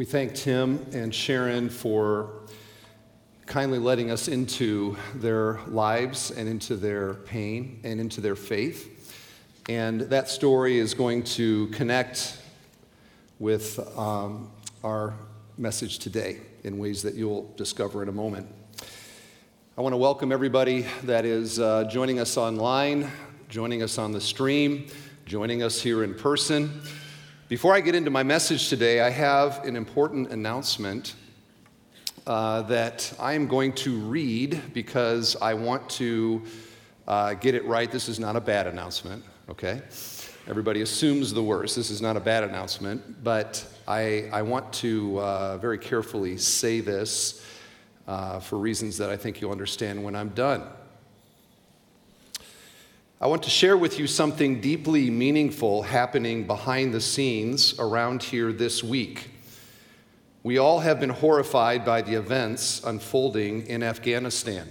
We thank Tim and Sharon for kindly letting us into their lives and into their pain and into their faith. And that story is going to connect with um, our message today in ways that you'll discover in a moment. I want to welcome everybody that is uh, joining us online, joining us on the stream, joining us here in person. Before I get into my message today, I have an important announcement uh, that I am going to read because I want to uh, get it right. This is not a bad announcement, okay? Everybody assumes the worst. This is not a bad announcement, but I, I want to uh, very carefully say this uh, for reasons that I think you'll understand when I'm done. I want to share with you something deeply meaningful happening behind the scenes around here this week. We all have been horrified by the events unfolding in Afghanistan.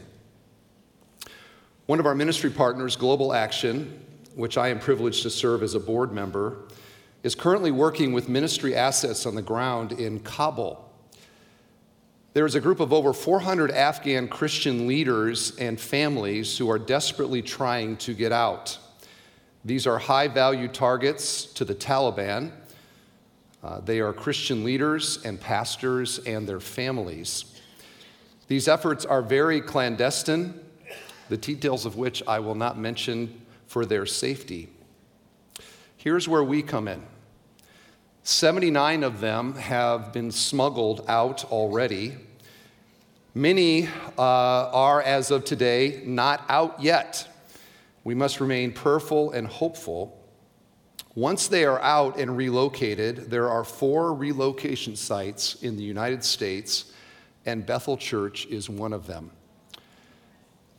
One of our ministry partners, Global Action, which I am privileged to serve as a board member, is currently working with ministry assets on the ground in Kabul. There is a group of over 400 Afghan Christian leaders and families who are desperately trying to get out. These are high value targets to the Taliban. Uh, they are Christian leaders and pastors and their families. These efforts are very clandestine, the details of which I will not mention for their safety. Here's where we come in 79 of them have been smuggled out already. Many uh, are, as of today, not out yet. We must remain prayerful and hopeful. Once they are out and relocated, there are four relocation sites in the United States, and Bethel Church is one of them.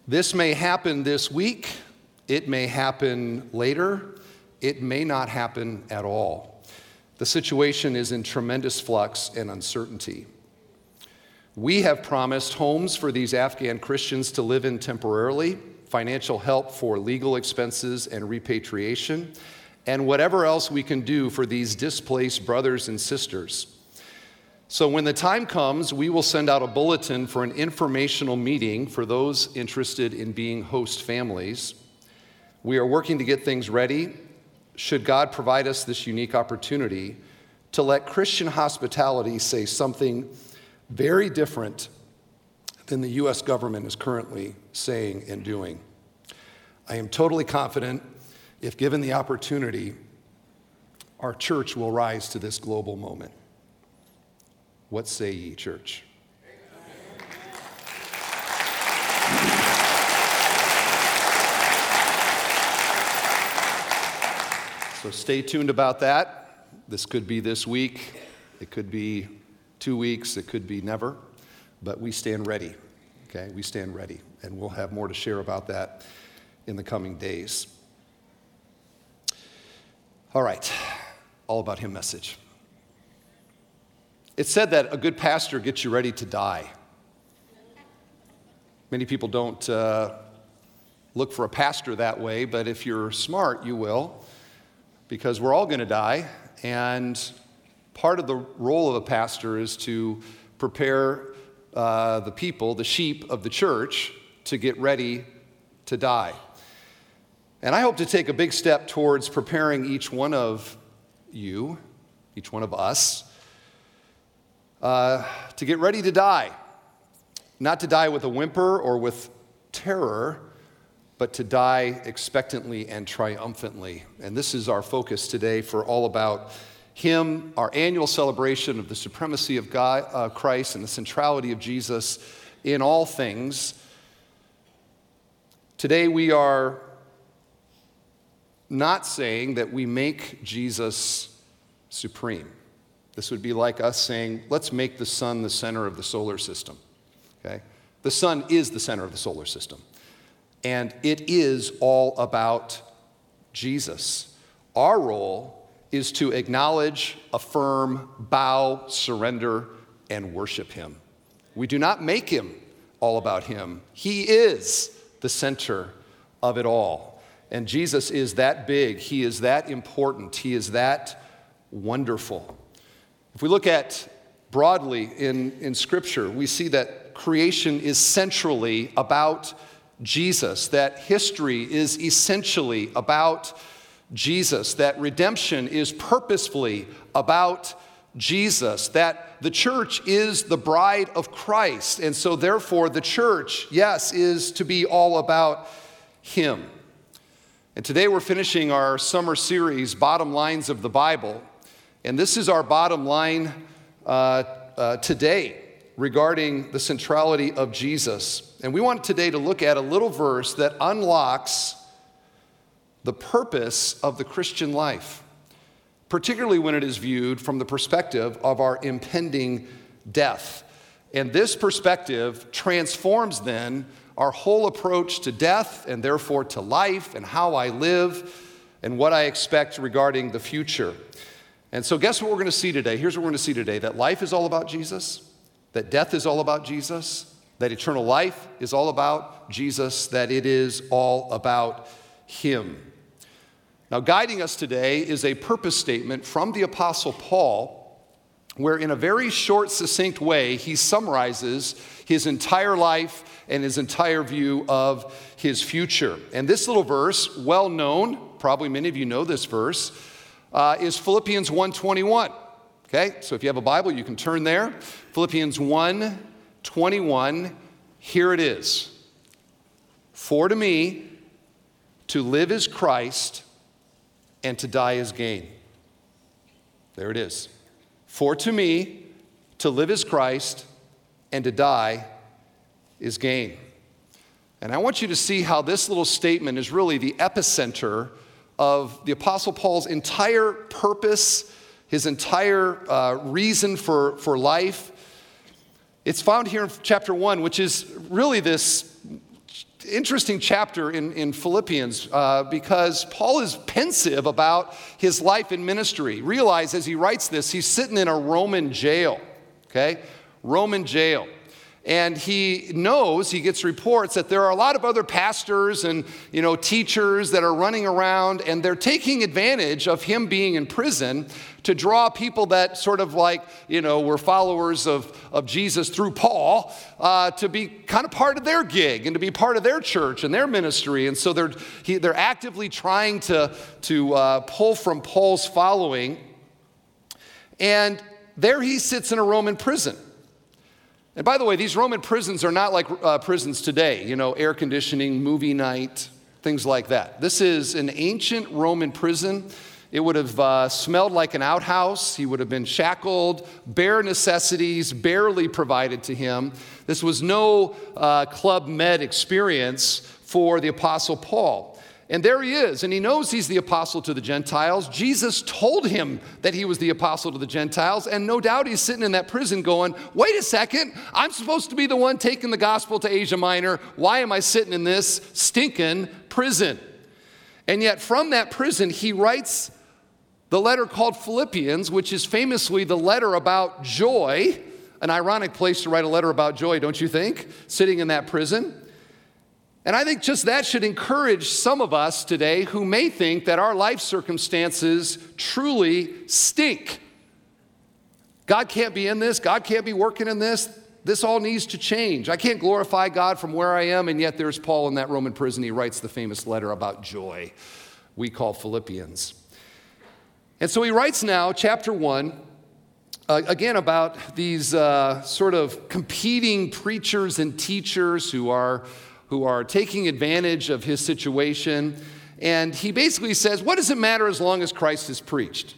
This may happen this week, it may happen later, it may not happen at all. The situation is in tremendous flux and uncertainty. We have promised homes for these Afghan Christians to live in temporarily, financial help for legal expenses and repatriation, and whatever else we can do for these displaced brothers and sisters. So, when the time comes, we will send out a bulletin for an informational meeting for those interested in being host families. We are working to get things ready should God provide us this unique opportunity to let Christian hospitality say something very different than the US government is currently saying and doing. I am totally confident, if given the opportunity, our church will rise to this global moment. What say ye, church? So stay tuned about that. This could be this week, it could be two weeks, it could be never, but we stand ready. Okay, we stand ready, and we'll have more to share about that in the coming days. All right, all about him message. It's said that a good pastor gets you ready to die. Many people don't uh, look for a pastor that way, but if you're smart, you will because we're all going to die. And part of the role of a pastor is to prepare uh, the people, the sheep of the church, to get ready to die. And I hope to take a big step towards preparing each one of you, each one of us, uh, to get ready to die. Not to die with a whimper or with terror, but to die expectantly and triumphantly. And this is our focus today for all about Him, our annual celebration of the supremacy of God, uh, Christ and the centrality of Jesus in all things. Today we are not saying that we make Jesus supreme. This would be like us saying, let's make the sun the center of the solar system. Okay? The sun is the center of the solar system. And it is all about Jesus. Our role is to acknowledge, affirm, bow, surrender, and worship Him. We do not make Him all about Him, He is the center of it all. And Jesus is that big, He is that important, He is that wonderful. If we look at broadly in, in Scripture, we see that creation is centrally about Jesus, that history is essentially about Jesus, that redemption is purposefully about Jesus, that the church is the bride of Christ. And so, therefore, the church, yes, is to be all about Him. And today we're finishing our summer series, Bottom Lines of the Bible. And this is our bottom line uh, uh, today regarding the centrality of Jesus. And we want today to look at a little verse that unlocks the purpose of the Christian life, particularly when it is viewed from the perspective of our impending death. And this perspective transforms then our whole approach to death and therefore to life and how I live and what I expect regarding the future. And so, guess what we're going to see today? Here's what we're going to see today that life is all about Jesus, that death is all about Jesus, that eternal life is all about Jesus, that it is all about Him. Now, guiding us today is a purpose statement from the Apostle Paul, where in a very short, succinct way, he summarizes his entire life and his entire view of his future. And this little verse, well known, probably many of you know this verse, uh, is Philippians 1:21. Okay, so if you have a Bible, you can turn there. Philippians 1:21. Here it is. For to me, to live is Christ and to die is gain. There it is. For to me, to live is Christ, and to die is gain. And I want you to see how this little statement is really the epicenter of the Apostle Paul's entire purpose, his entire uh, reason for, for life. It's found here in chapter one, which is really this interesting chapter in, in Philippians uh, because Paul is pensive about his life in ministry. Realize as he writes this, he's sitting in a Roman jail, okay? Roman jail. And he knows, he gets reports that there are a lot of other pastors and you know, teachers that are running around and they're taking advantage of him being in prison to draw people that sort of like, you know, were followers of, of Jesus through Paul uh, to be kind of part of their gig and to be part of their church and their ministry. And so they're, he, they're actively trying to, to uh, pull from Paul's following. And there he sits in a Roman prison. And by the way, these Roman prisons are not like uh, prisons today, you know, air conditioning, movie night, things like that. This is an ancient Roman prison. It would have uh, smelled like an outhouse. He would have been shackled, bare necessities barely provided to him. This was no uh, Club Med experience for the Apostle Paul. And there he is, and he knows he's the apostle to the Gentiles. Jesus told him that he was the apostle to the Gentiles, and no doubt he's sitting in that prison going, Wait a second, I'm supposed to be the one taking the gospel to Asia Minor. Why am I sitting in this stinking prison? And yet, from that prison, he writes the letter called Philippians, which is famously the letter about joy. An ironic place to write a letter about joy, don't you think? Sitting in that prison. And I think just that should encourage some of us today who may think that our life circumstances truly stink. God can't be in this, God can't be working in this. This all needs to change. I can't glorify God from where I am, and yet there's Paul in that Roman prison. He writes the famous letter about joy we call Philippians. And so he writes now, chapter one, uh, again about these uh, sort of competing preachers and teachers who are who are taking advantage of his situation. And he basically says, What does it matter as long as Christ is preached?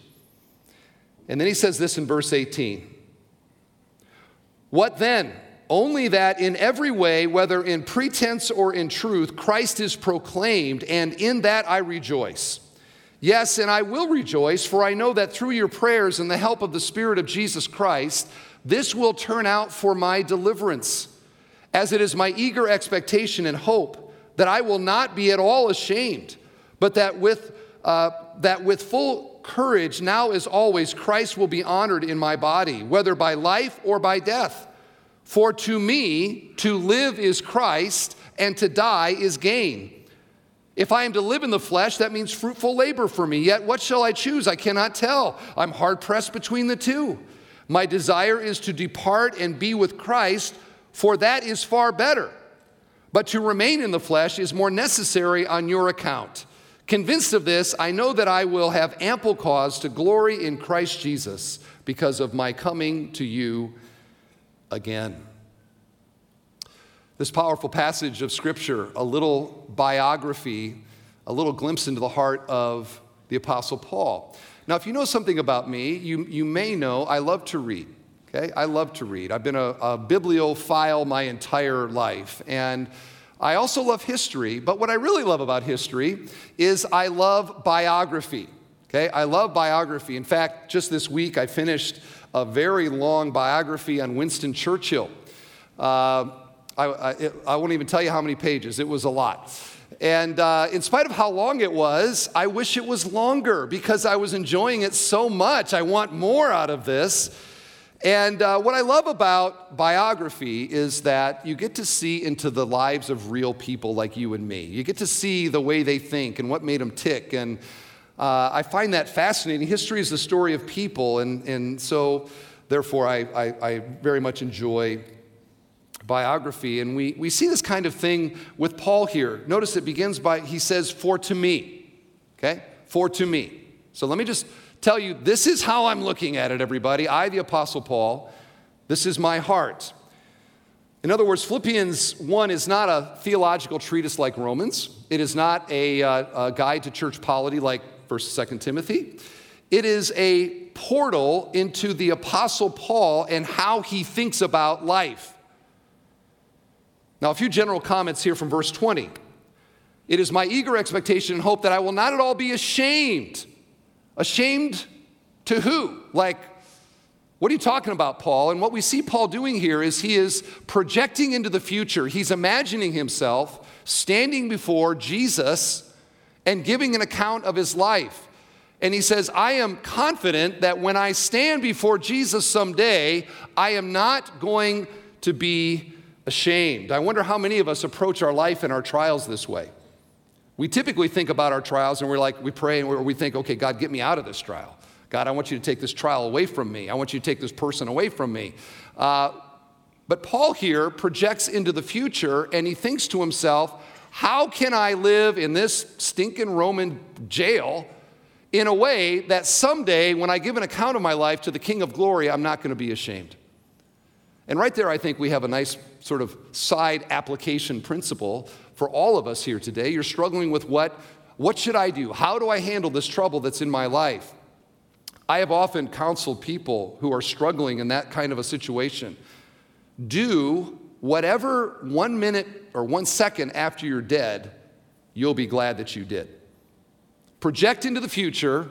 And then he says this in verse 18 What then? Only that in every way, whether in pretense or in truth, Christ is proclaimed, and in that I rejoice. Yes, and I will rejoice, for I know that through your prayers and the help of the Spirit of Jesus Christ, this will turn out for my deliverance as it is my eager expectation and hope that I will not be at all ashamed, but that with, uh, that with full courage, now as always, Christ will be honored in my body, whether by life or by death. For to me, to live is Christ, and to die is gain. If I am to live in the flesh, that means fruitful labor for me. Yet what shall I choose? I cannot tell. I'm hard pressed between the two. My desire is to depart and be with Christ, for that is far better. But to remain in the flesh is more necessary on your account. Convinced of this, I know that I will have ample cause to glory in Christ Jesus because of my coming to you again. This powerful passage of Scripture, a little biography, a little glimpse into the heart of the Apostle Paul. Now, if you know something about me, you, you may know I love to read. Okay? I love to read. I've been a, a bibliophile my entire life. And I also love history, but what I really love about history is I love biography. Okay? I love biography. In fact, just this week I finished a very long biography on Winston Churchill. Uh, I, I, I, won't even tell you how many pages, it was a lot. And uh, in spite of how long it was, I wish it was longer because I was enjoying it so much. I want more out of this. And uh, what I love about biography is that you get to see into the lives of real people like you and me. You get to see the way they think and what made them tick. And uh, I find that fascinating. History is the story of people, and, and so therefore I, I, I very much enjoy biography. And we, we see this kind of thing with Paul here. Notice it begins by, he says, for to me. Okay? For to me. So let me just tell you this is how I'm looking at it, everybody. I, the Apostle Paul, this is my heart. In other words, Philippians 1 is not a theological treatise like Romans. It is not a, uh, a guide to church polity like 1st, 2nd Timothy. It is a portal into the Apostle Paul and how he thinks about life. Now, a few general comments here from verse 20. It is my eager expectation and hope that I will not at all be ashamed Ashamed to who? Like, what are you talking about, Paul? And what we see Paul doing here is he is projecting into the future. He's imagining himself standing before Jesus and giving an account of his life. And he says, I am confident that when I stand before Jesus someday, I am not going to be ashamed. I wonder how many of us approach our life and our trials this way. We typically think about our trials and we're like, we pray and we think, okay, God, get me out of this trial. God, I want you to take this trial away from me. I want you to take this person away from me. Uh, but Paul here projects into the future and he thinks to himself, how can I live in this stinking Roman jail in a way that someday, when I give an account of my life to the King of glory, I'm not going to be ashamed? And right there, I think we have a nice sort of side application principle for all of us here today. You're struggling with what, what should I do? How do I handle this trouble that's in my life? I have often counseled people who are struggling in that kind of a situation. Do whatever one minute or one second after you're dead, you'll be glad that you did. Project into the future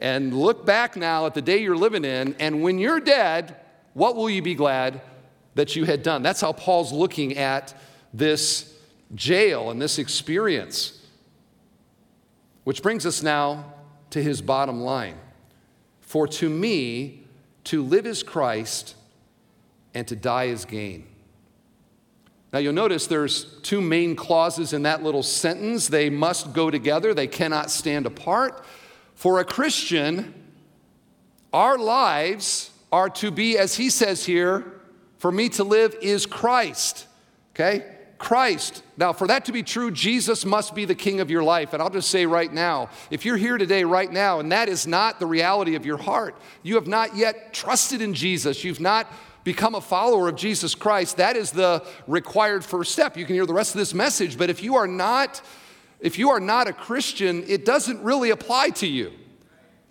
and look back now at the day you're living in, and when you're dead, what will you be glad that you had done? That's how Paul's looking at this jail and this experience. Which brings us now to his bottom line. For to me, to live is Christ, and to die is gain. Now you'll notice there's two main clauses in that little sentence. They must go together, they cannot stand apart. For a Christian, our lives are to be, as he says here, for me to live is Christ. Okay? Christ. Now, for that to be true, Jesus must be the king of your life. And I'll just say right now if you're here today, right now, and that is not the reality of your heart, you have not yet trusted in Jesus, you've not become a follower of Jesus Christ, that is the required first step. You can hear the rest of this message, but if you are not, if you are not a Christian, it doesn't really apply to you.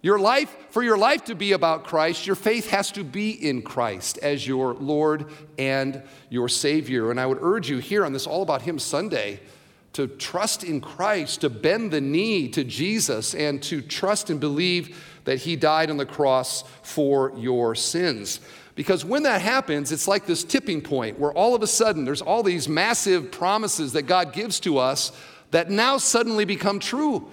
Your life, for your life to be about Christ, your faith has to be in Christ as your Lord and your Savior. And I would urge you here on this All About Him Sunday to trust in Christ, to bend the knee to Jesus, and to trust and believe that He died on the cross for your sins. Because when that happens, it's like this tipping point where all of a sudden there's all these massive promises that God gives to us that now suddenly become true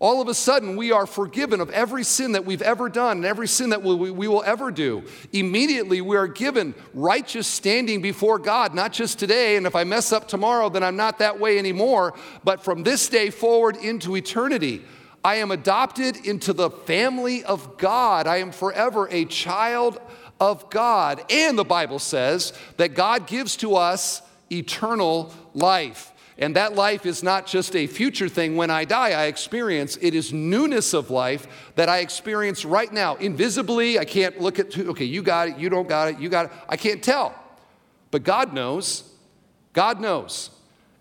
all of a sudden we are forgiven of every sin that we've ever done and every sin that we, we, will ever do. Immediately we are given righteous standing before God, not just today, and if I mess up tomorrow, then I'm not that way anymore, but from this day forward into eternity. I am adopted into the family of God. I am forever a child of God. And the Bible says that God gives to us eternal life. And that life is not just a future thing when I die, I experience. It is newness of life that I experience right now. Invisibly, I can't look at, okay, you got it, you don't got it, you got it. I can't tell. But God knows. God knows.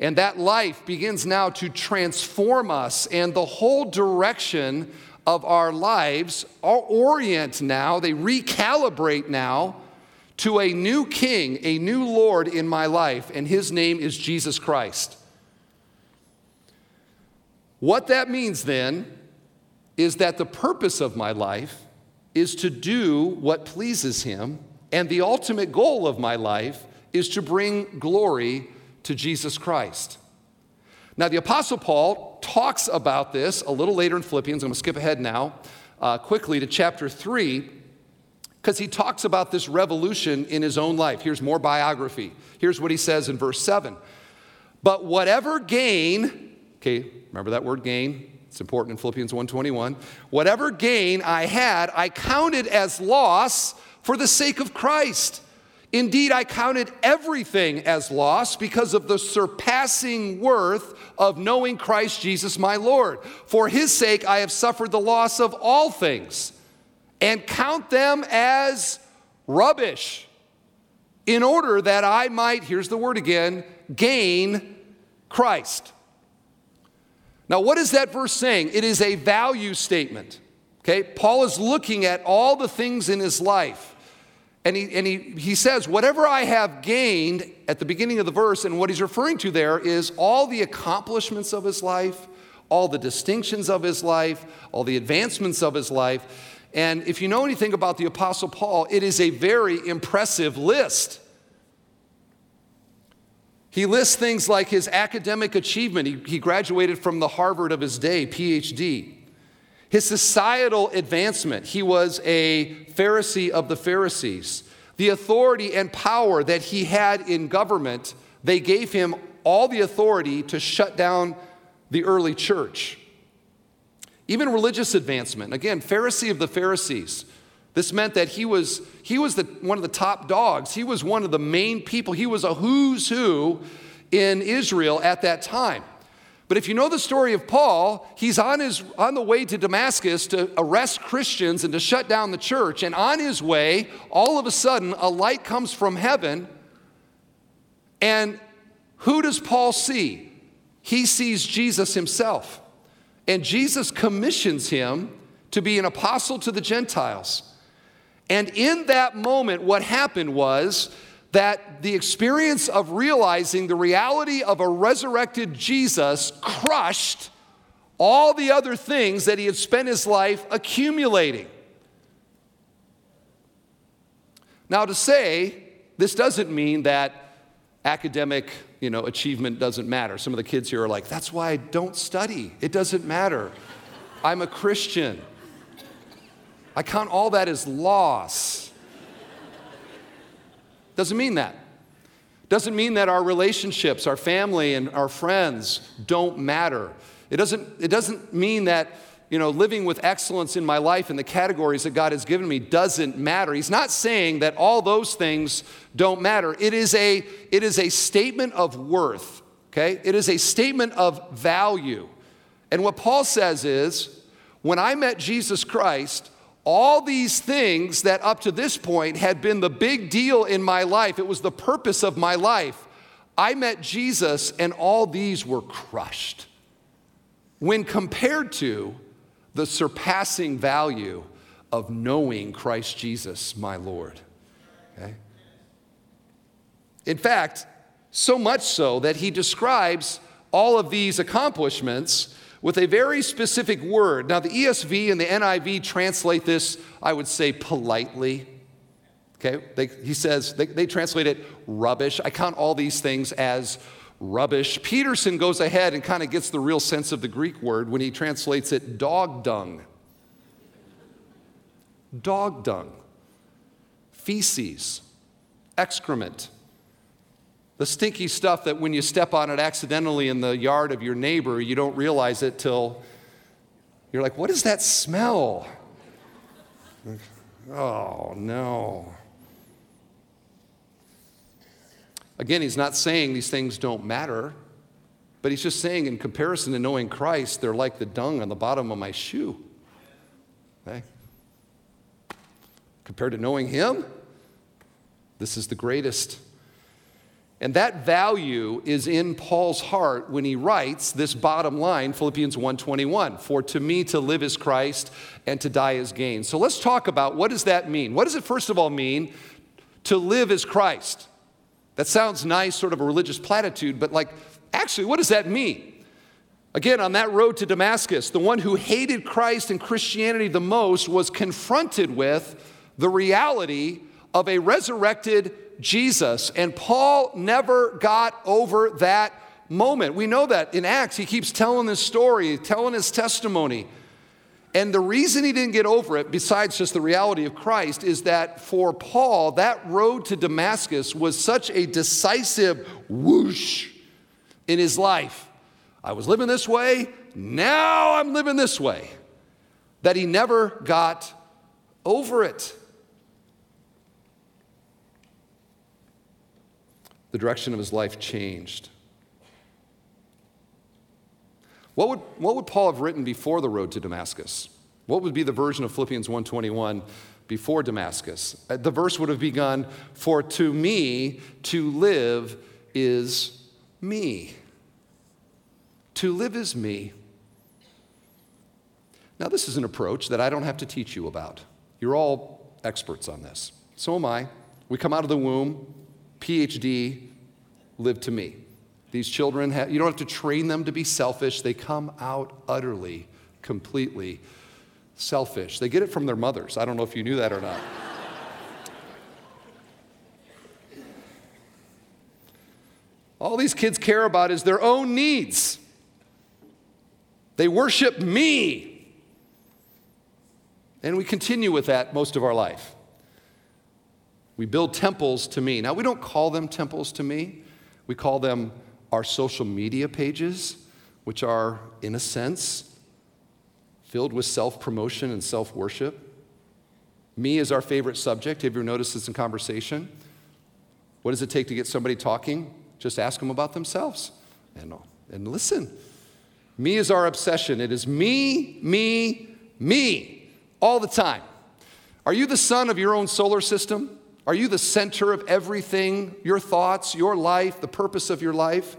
And that life begins now to transform us, and the whole direction of our lives are orient now, they recalibrate now to a new king, a new Lord in my life, and his name is Jesus Christ. What that means then is that the purpose of my life is to do what pleases him, and the ultimate goal of my life is to bring glory to Jesus Christ. Now, the Apostle Paul talks about this a little later in Philippians. I'm going to skip ahead now uh, quickly to chapter 3 because he talks about this revolution in his own life. Here's more biography. Here's what he says in verse 7 But whatever gain, okay, remember that word gain? It's important in Philippians 1:21. Whatever gain I had, I counted as loss for the sake of Christ. Indeed, I counted everything as loss because of the surpassing worth of knowing Christ Jesus my Lord. For his sake, I have suffered the loss of all things and count them as rubbish in order that I might, here's the word again, gain Christ. Now, what is that verse saying? It is a value statement. Okay? Paul is looking at all the things in his life and he, and he, he says, Whatever I have gained at the beginning of the verse, and what he's referring to there is all the accomplishments of his life, all the distinctions of his life, all the advancements of his life. And if you know anything about the Apostle Paul, it is a very impressive list. He lists things like his academic achievement. He, he graduated from the Harvard of his day, PhD. His societal advancement, he was a Pharisee of the Pharisees. The authority and power that he had in government, they gave him all the authority to shut down the early church. Even religious advancement, again, Pharisee of the Pharisees. This meant that he was, he was the, one of the top dogs. He was one of the main people. He was a who's who in Israel at that time. But if you know the story of Paul, he's on, his, on the way to Damascus to arrest Christians and to shut down the church. And on his way, all of a sudden, a light comes from heaven. And who does Paul see? He sees Jesus himself. And Jesus commissions him to be an apostle to the Gentiles. And in that moment, what happened was that the experience of realizing the reality of a resurrected Jesus crushed all the other things that he had spent his life accumulating. Now, to say this doesn't mean that academic you know, achievement doesn't matter. Some of the kids here are like, that's why I don't study. It doesn't matter. I'm a Christian. I count all that as loss. Doesn't mean that. Doesn't mean that our relationships, our family, and our friends don't matter. It doesn't, it doesn't mean that you know, living with excellence in my life in the categories that God has given me doesn't matter. He's not saying that all those things don't matter. It is a, it is a statement of worth, okay? It is a statement of value. And what Paul says is when I met Jesus Christ, all these things that up to this point had been the big deal in my life, it was the purpose of my life. I met Jesus and all these were crushed. When compared to the surpassing value of knowing Christ Jesus, my Lord. Okay? In fact, so much so that he describes all of these accomplishments with a very specific word. Now, the ESV and the NIV translate this, I would say, politely. Okay, they, he says, they, they translate it rubbish. I count all these things as rubbish. Peterson goes ahead and kind of gets the real sense of the Greek word when he translates it dog dung. Dog dung, feces, excrement. The stinky stuff that when you step on it accidentally in the yard of your neighbor, you don't realize it till You're like, what is that smell? Oh, no. Again, he's not saying these things don't matter, but he's just saying, in comparison to knowing Christ, they're like the dung on the bottom of my shoe. Okay? Compared to knowing him, this is the greatest. And that value is in Paul's heart when he writes this bottom line, Philippians 1:21, for to me to live is Christ and to die is gain. So let's talk about what does that mean? What does it first of all mean to live as Christ? That sounds nice, sort of a religious platitude, but like, actually, what does that mean? Again, on that road to Damascus, the one who hated Christ and Christianity the most was confronted with the reality of a resurrected Jesus. And Paul never got over that moment. We know that in Acts, he keeps telling this story, telling his testimony. And the reason he didn't get over it, besides just the reality of Christ, is that for Paul, that road to Damascus was such a decisive whoosh in his life. I was living this way, now I'm living this way. That he never got over it. The direction of his life changed. What would, what would Paul have written before the road to Damascus? What would be the version of Philippians 1:21 before Damascus? Uh, the verse would have begun, "For to me to live is me." To live is me. Now, this is an approach that I don't have to teach you about. You're all experts on this. So am I. We come out of the womb, PhD, live to me. These children, have, you don't have to train them to be selfish. They come out utterly, completely selfish. They get it from their mothers. I don't know if you knew that or not. All these kids care about is their own needs. They worship me. And we continue with that most of our life. We build temples to me. Now, we don't call them temples to me, we call them our social media pages, which are, in a sense, filled with self promotion and self worship. Me is our favorite subject. Have you noticed this in conversation? What does it take to get somebody talking? Just ask them about themselves and, and listen. Me is our obsession. It is me, me, me all the time. Are you the sun of your own solar system? Are you the center of everything, your thoughts, your life, the purpose of your life?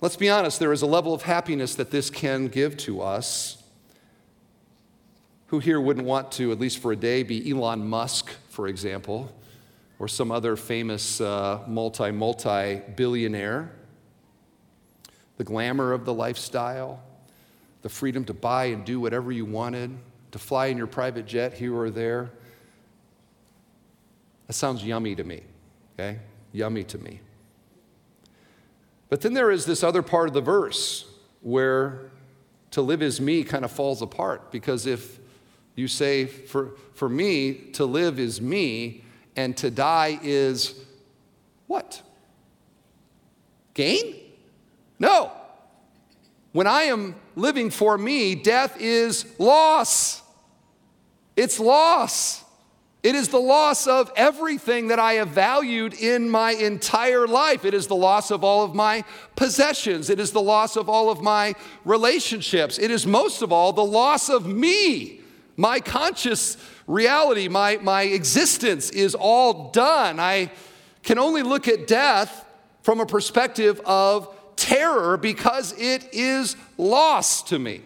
Let's be honest, there is a level of happiness that this can give to us. Who here wouldn't want to, at least for a day, be Elon Musk, for example, or some other famous uh, multi, multi billionaire? The glamour of the lifestyle, the freedom to buy and do whatever you wanted, to fly in your private jet here or there. That sounds yummy to me, okay? Yummy to me. But then there is this other part of the verse where to live is me kind of falls apart because if you say, for, for me, to live is me and to die is what? Gain? No. When I am living for me, death is loss. It's loss. It is the loss of everything that I have valued in my entire life. It is the loss of all of my possessions. It is the loss of all of my relationships. It is most of all the loss of me. My conscious reality, my, my existence is all done. I can only look at death from a perspective of terror because it is lost to me.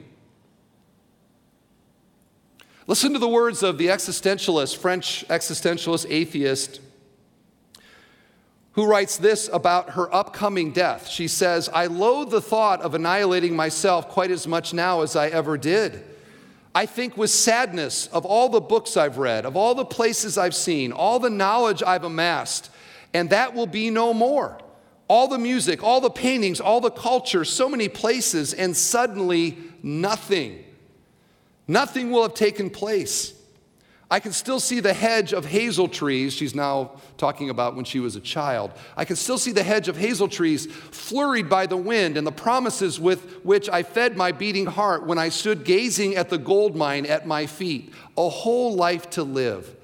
Listen to the words of the existentialist, French existentialist atheist, who writes this about her upcoming death. She says, I loathe the thought of annihilating myself quite as much now as I ever did. I think with sadness of all the books I've read, of all the places I've seen, all the knowledge I've amassed, and that will be no more. All the music, all the paintings, all the culture, so many places, and suddenly nothing. Nothing will have taken place. I can still see the hedge of hazel trees. She's now talking about when she was a child. I can still see the hedge of hazel trees flurried by the wind and the promises with which I fed my beating heart when I stood gazing at the gold mine at my feet. A whole life to live.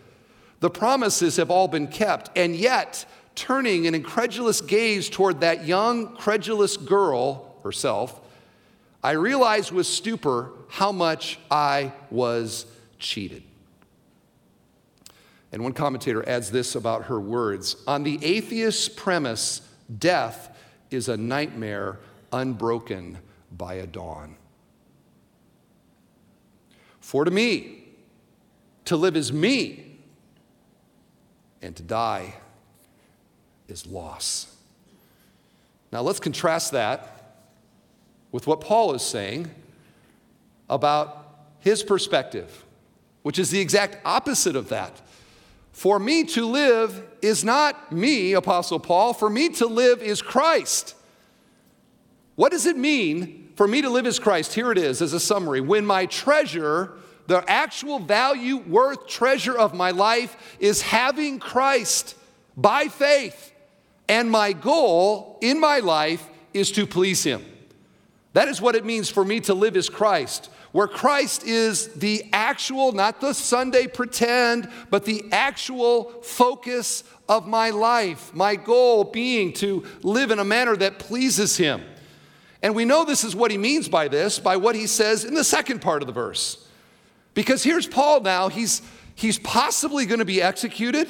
The promises have all been kept, and yet, turning an incredulous gaze toward that young, credulous girl herself, I realized with stupor how much I was cheated. And one commentator adds this about her words On the atheist's premise, death is a nightmare unbroken by a dawn. For to me, to live is me, and to die is loss. Now let's contrast that with what Paul is saying about his perspective, which is the exact opposite of that. For me to live is not me, Apostle Paul. For me to live is Christ. What does it mean for me to live as Christ? Here it is as a summary. When my treasure, the actual value, worth, treasure of my life is having Christ by faith, and my goal in my life is to please Him. That is what it means for me to live as Christ where Christ is the actual, not the Sunday pretend, but the actual focus of my life, my goal being to live in a manner that pleases Him. And we know this is what he means by this, by what he says in the second part of the verse. Because here's Paul now, he's, he's possibly going to be executed.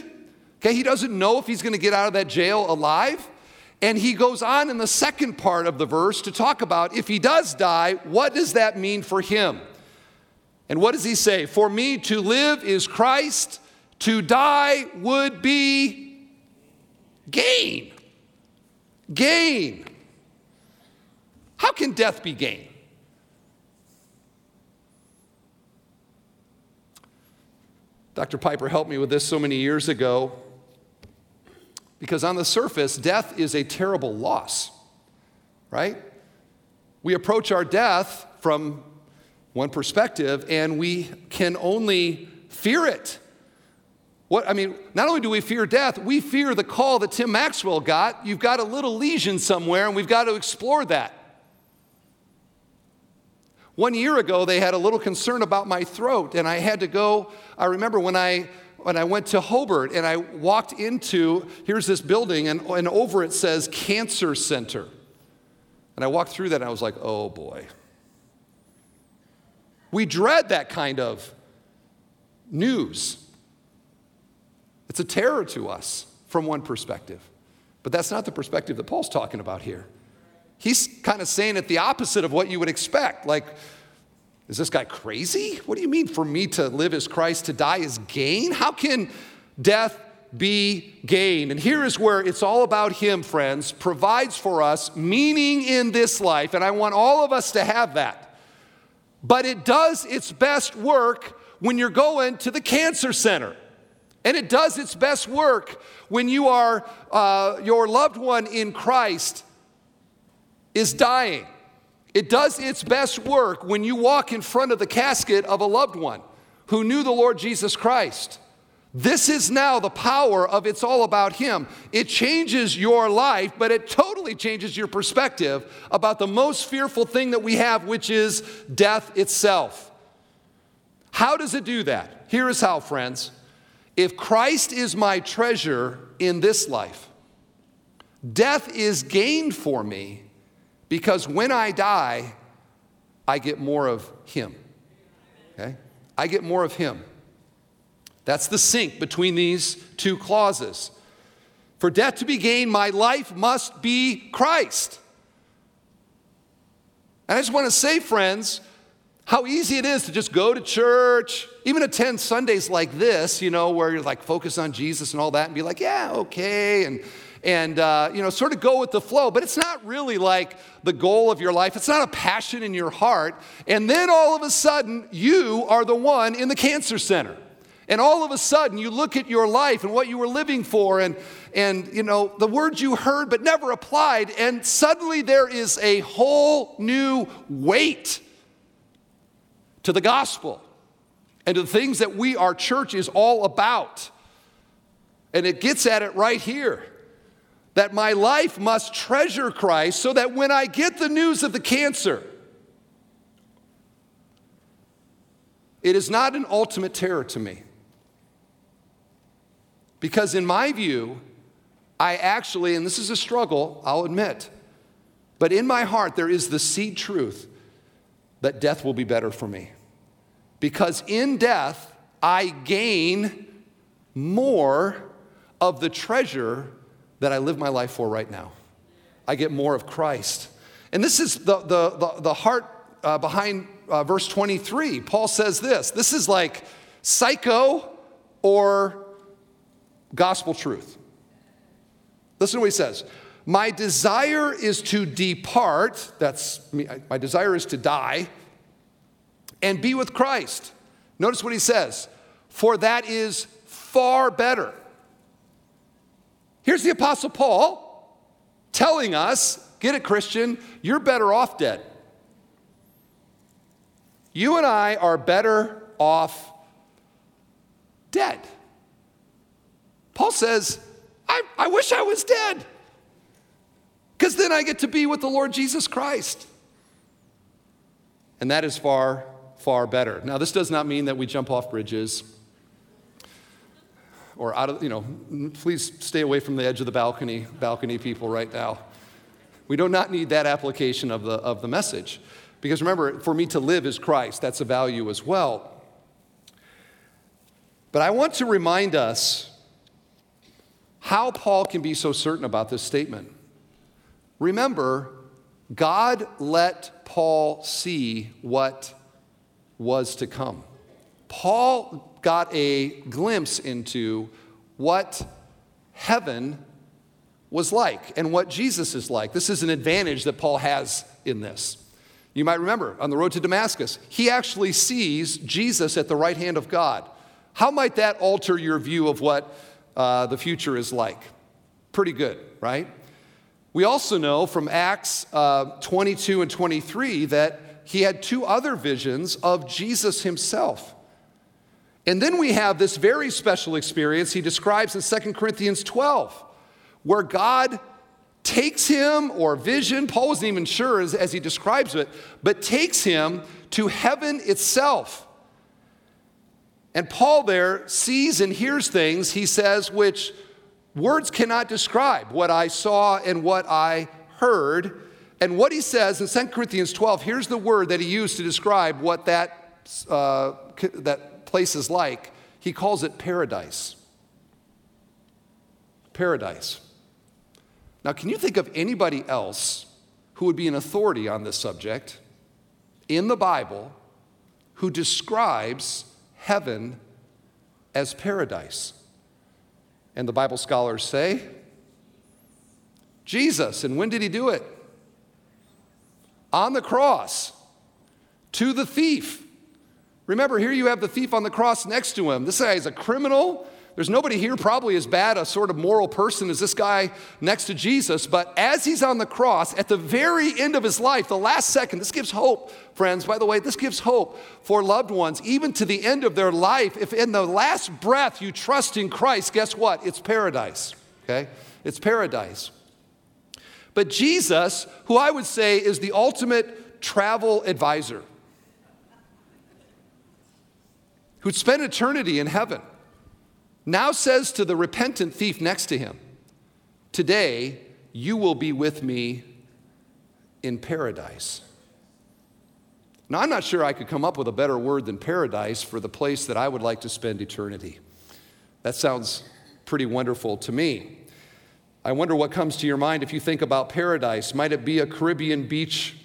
Okay, he doesn't know if he's going to get out of that jail alive. And he goes on in the second part of the verse to talk about if he does die, what does that mean for him? And what does he say? For me to live is Christ, to die would be gain. Gain. How can death be gain? Dr. Piper helped me with this so many years ago. Because on the surface, death is a terrible loss, right? We approach our death from one perspective and we can only fear it. What, I mean, not only do we fear death, we fear the call that Tim Maxwell got. You've got a little lesion somewhere, and we've got to explore that. One year ago, they had a little concern about my throat, and I had to go. I remember when I when I went to Hobart and I walked into, here's this building, and, and over it says Cancer Center. And I walked through that and I was like, oh boy. We dread that kind of news. It's a terror to us from one perspective. But that's not the perspective that Paul's talking about here. He's kind of saying it the opposite of what you would expect. Like, is this guy crazy? What do you mean for me to live as Christ, to die is gain? How can death be gain? And here is where it's all about Him, friends, provides for us meaning in this life. And I want all of us to have that. But it does its best work when you're going to the cancer center. And it does its best work when you are, uh, your loved one in Christ is dying. It does its best work when you walk in front of the casket of a loved one who knew the Lord Jesus Christ. This is now the power of it's all about Him. It changes your life, but it totally changes your perspective about the most fearful thing that we have, which is death itself. How does it do that? Here is how, friends. If Christ is my treasure in this life, death is gained for me because when I die, I get more of Him. Okay? I get more of Him. That's the sync between these two clauses. For death to be gained, my life must be Christ. And I just want to say, friends, how easy it is to just go to church, even attend Sundays like this, you know, where you're like focus on Jesus and all that, and be like, yeah, okay, and and uh, you know sort of go with the flow but it's not really like the goal of your life. It's not a passion in your heart. And then all of a sudden you are the one in the cancer center. And all of a sudden you look at your life and what you were living for and and you know the words you heard but never applied and suddenly there is a whole new weight to the gospel and to the things that we, our church, is all about. And it gets at it right here that my life must treasure Christ so that when I get the news of the cancer, it is not an ultimate terror to me. Because, in my view, I actually, and this is a struggle, I'll admit, but in my heart, there is the seed truth that death will be better for me. Because in death, I gain more of the treasure that I live my life for right now. I get more of Christ. And this is the, the, the, the heart uh, behind uh, verse 23. Paul says this this is like psycho or gospel truth. Listen to what he says. My desire is to depart, that's me, my desire is to die and be with Christ. Notice what he says, for that is far better. Here's the Apostle Paul telling us get it, Christian, you're better off dead. You and I are better off dead. Paul says, I, I wish I was dead, because then I get to be with the Lord Jesus Christ. And that is far, far better. Now, this does not mean that we jump off bridges or out of, you know, please stay away from the edge of the balcony, balcony people right now. We do not need that application of the, of the message. Because remember, for me to live is Christ. That's a value as well. But I want to remind us how Paul can be so certain about this statement. Remember, God let Paul see what was to come. Paul got a glimpse into what heaven was like and what Jesus is like. This is an advantage that Paul has in this. You might remember on the road to Damascus, he actually sees Jesus at the right hand of God. How might that alter your view of what uh, the future is like? Pretty good, right? We also know from Acts uh, 22 and 23 that he had two other visions of Jesus himself. And then we have this very special experience he describes in 2 Corinthians 12, where God takes him, or vision, Paul wasn't even sure as, as he describes it, but takes him to heaven itself. And Paul there sees and hears things, he says, which words cannot describe what I saw and what I heard. And what he says in 2 Corinthians 12, here's the word that he used to describe what that, uh, that places like, he calls it paradise. Paradise. Now, can you think of anybody else who would be an authority on this subject in the Bible who describes heaven as paradise? And the Bible scholars say, Jesus. And when did he do it? On the cross to the thief. Remember, here you have the thief on the cross next to him. This guy is a criminal. There's nobody here probably as bad a sort of moral person as this guy next to Jesus. But as he's on the cross, at the very end of his life, the last second, this gives hope, friends. By the way, this gives hope for loved ones, even to the end of their life. If in the last breath you trust in Christ, guess what? It's paradise, okay? It's paradise. But Jesus, who I would say is the ultimate travel advisor, who'd spent eternity in heaven, now says to the repentant thief next to him, Today you will be with me in paradise. Now, I'm not sure I could come up with a better word than paradise for the place that I would like to spend eternity. That sounds pretty wonderful to me. I wonder what comes to your mind if you think about paradise. Might it be a Caribbean beach,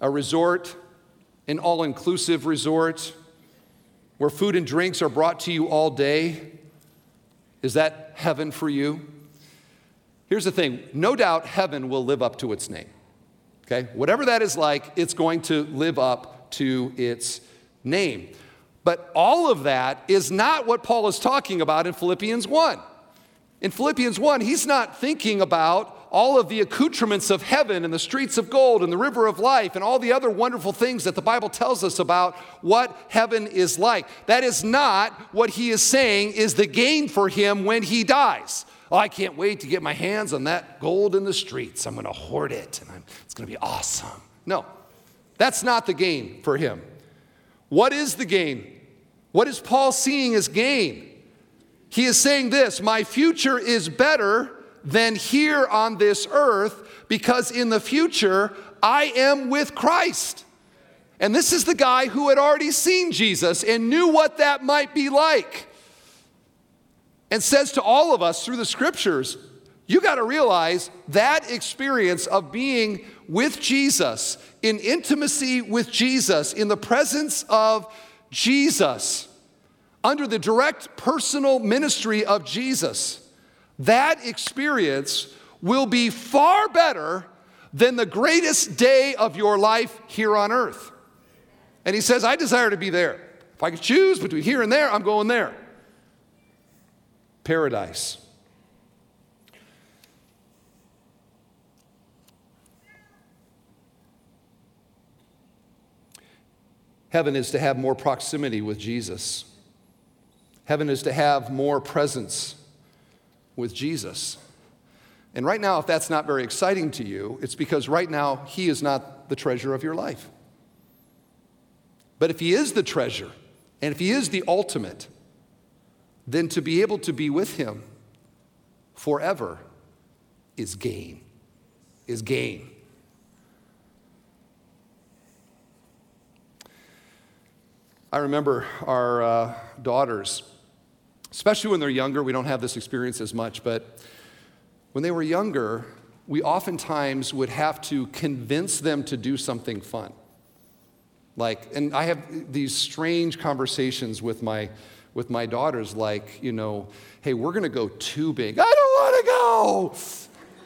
a resort, an all inclusive resort? Where food and drinks are brought to you all day? Is that heaven for you? Here's the thing no doubt heaven will live up to its name. Okay? Whatever that is like, it's going to live up to its name. But all of that is not what Paul is talking about in Philippians 1. In Philippians 1, he's not thinking about all of the accoutrements of heaven and the streets of gold and the river of life and all the other wonderful things that the Bible tells us about what heaven is like. That is not what he is saying is the gain for him when he dies. Oh, I can't wait to get my hands on that gold in the streets. I'm going to hoard it and I'm, it's going to be awesome. No, that's not the gain for him. What is the gain? What is Paul seeing as gain? He is saying this My future is better than here on this earth because in the future I am with Christ. And this is the guy who had already seen Jesus and knew what that might be like and says to all of us through the scriptures, you got to realize that experience of being with Jesus, in intimacy with Jesus, in the presence of Jesus, under the direct personal ministry of Jesus, that experience will be far better than the greatest day of your life here on earth. And he says, I desire to be there. If I could choose between here and there, I'm going there paradise. Heaven is to have more proximity with Jesus. Heaven is to have more presence with Jesus. And right now, if that's not very exciting to you, it's because right now, He is not the treasure of your life. But if He is the treasure, and if He is the ultimate, then to be able to be with him forever is gain, is gain. I remember our uh, daughters, especially when they're younger, we don't have this experience as much, but when they were younger, we oftentimes would have to convince them to do something fun. Like, and I have these strange conversations with my with my daughters, like, you know, hey, we're gonna go tubing. I don't wanna go.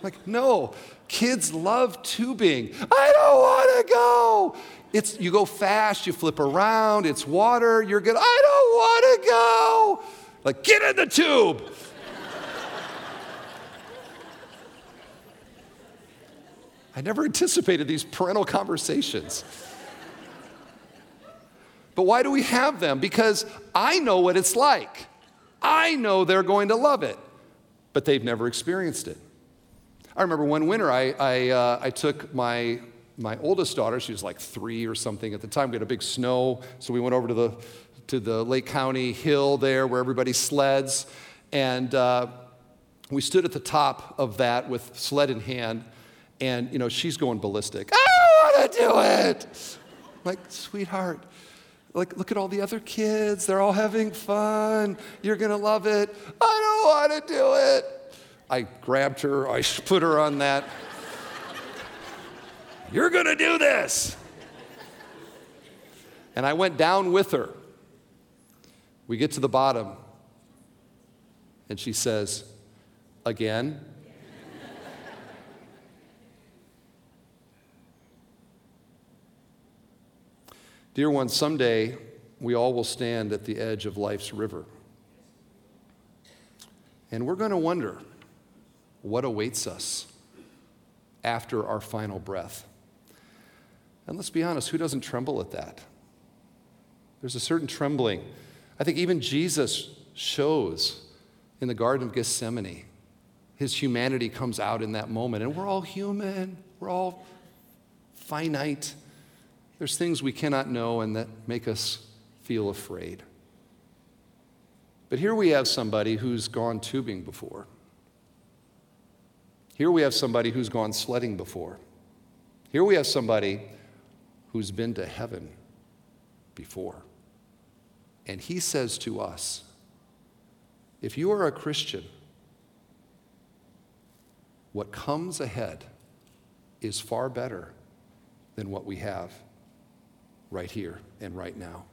Like, no, kids love tubing. I don't wanna go. It's, you go fast, you flip around, it's water, you're good. I don't wanna go. Like, get in the tube. I never anticipated these parental conversations. But why do we have them? Because I know what it's like. I know they're going to love it, but they've never experienced it. I remember one winter I, I, uh, I took my, my oldest daughter, she was like three or something at the time. We had a big snow, so we went over to the, to the Lake County hill there where everybody sleds. And uh, we stood at the top of that with sled in hand, and you know, she's going ballistic. I don't want to do it. I'm like, sweetheart, like, look at all the other kids. They're all having fun. You're going to love it. I don't want to do it. I grabbed her, I put her on that. You're going to do this. And I went down with her. We get to the bottom, and she says, Again? Dear ones, someday we all will stand at the edge of life's river. And we're going to wonder what awaits us after our final breath. And let's be honest, who doesn't tremble at that? There's a certain trembling. I think even Jesus shows in the Garden of Gethsemane. His humanity comes out in that moment, and we're all human, we're all finite. There's things we cannot know and that make us feel afraid. But here we have somebody who's gone tubing before. Here we have somebody who's gone sledding before. Here we have somebody who's been to heaven before. And he says to us if you are a Christian, what comes ahead is far better than what we have right here and right now.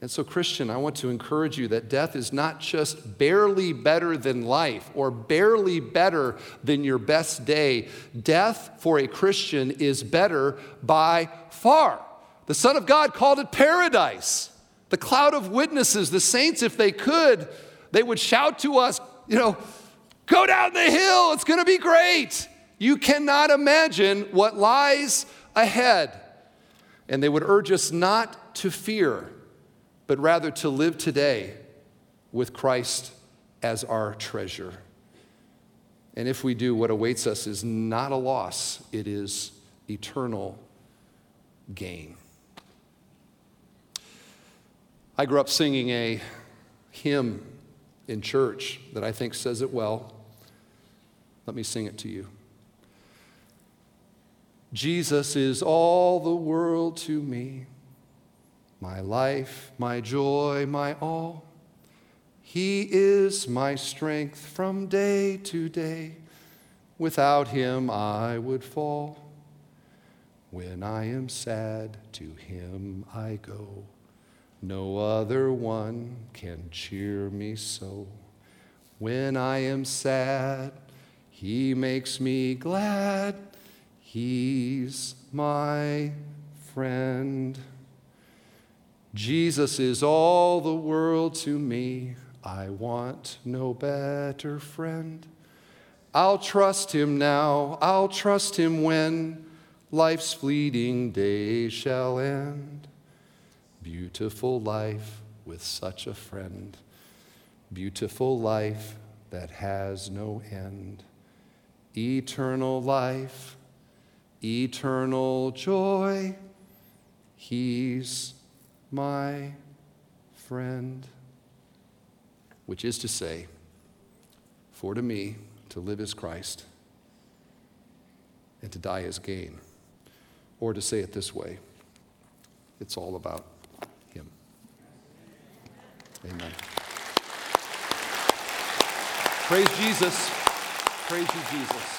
And so, Christian, I want to encourage you that death is not just barely better than life or barely better than your best day. Death for a Christian is better by far. The Son of God called it paradise. The cloud of witnesses, the saints, if they could, they would shout to us, you know, Go down the hill, it's going to be great. You cannot imagine what lies ahead. And they would urge us not to fear, but rather to live today with Christ as our treasure. And if we do, what awaits us is not a loss, it is eternal gain. I grew up singing a hymn in church that I think says it well. Let me sing it to you. Jesus is all the world to me, my life, my joy, my all. He is my strength from day to day. Without him, I would fall. When I am sad, to him I go. No other one can cheer me so. When I am sad, he makes me glad. He's my friend. Jesus is all the world to me. I want no better friend. I'll trust him now, I'll trust him when life's fleeting days shall end. Beautiful life with such a friend. Beautiful life that has no end. Eternal life, eternal joy. He's my friend. Which is to say, for to me, to live is Christ, and to die is gain. Or to say it this way, it's all about Amen. Praise Jesus. Praise you, Jesus.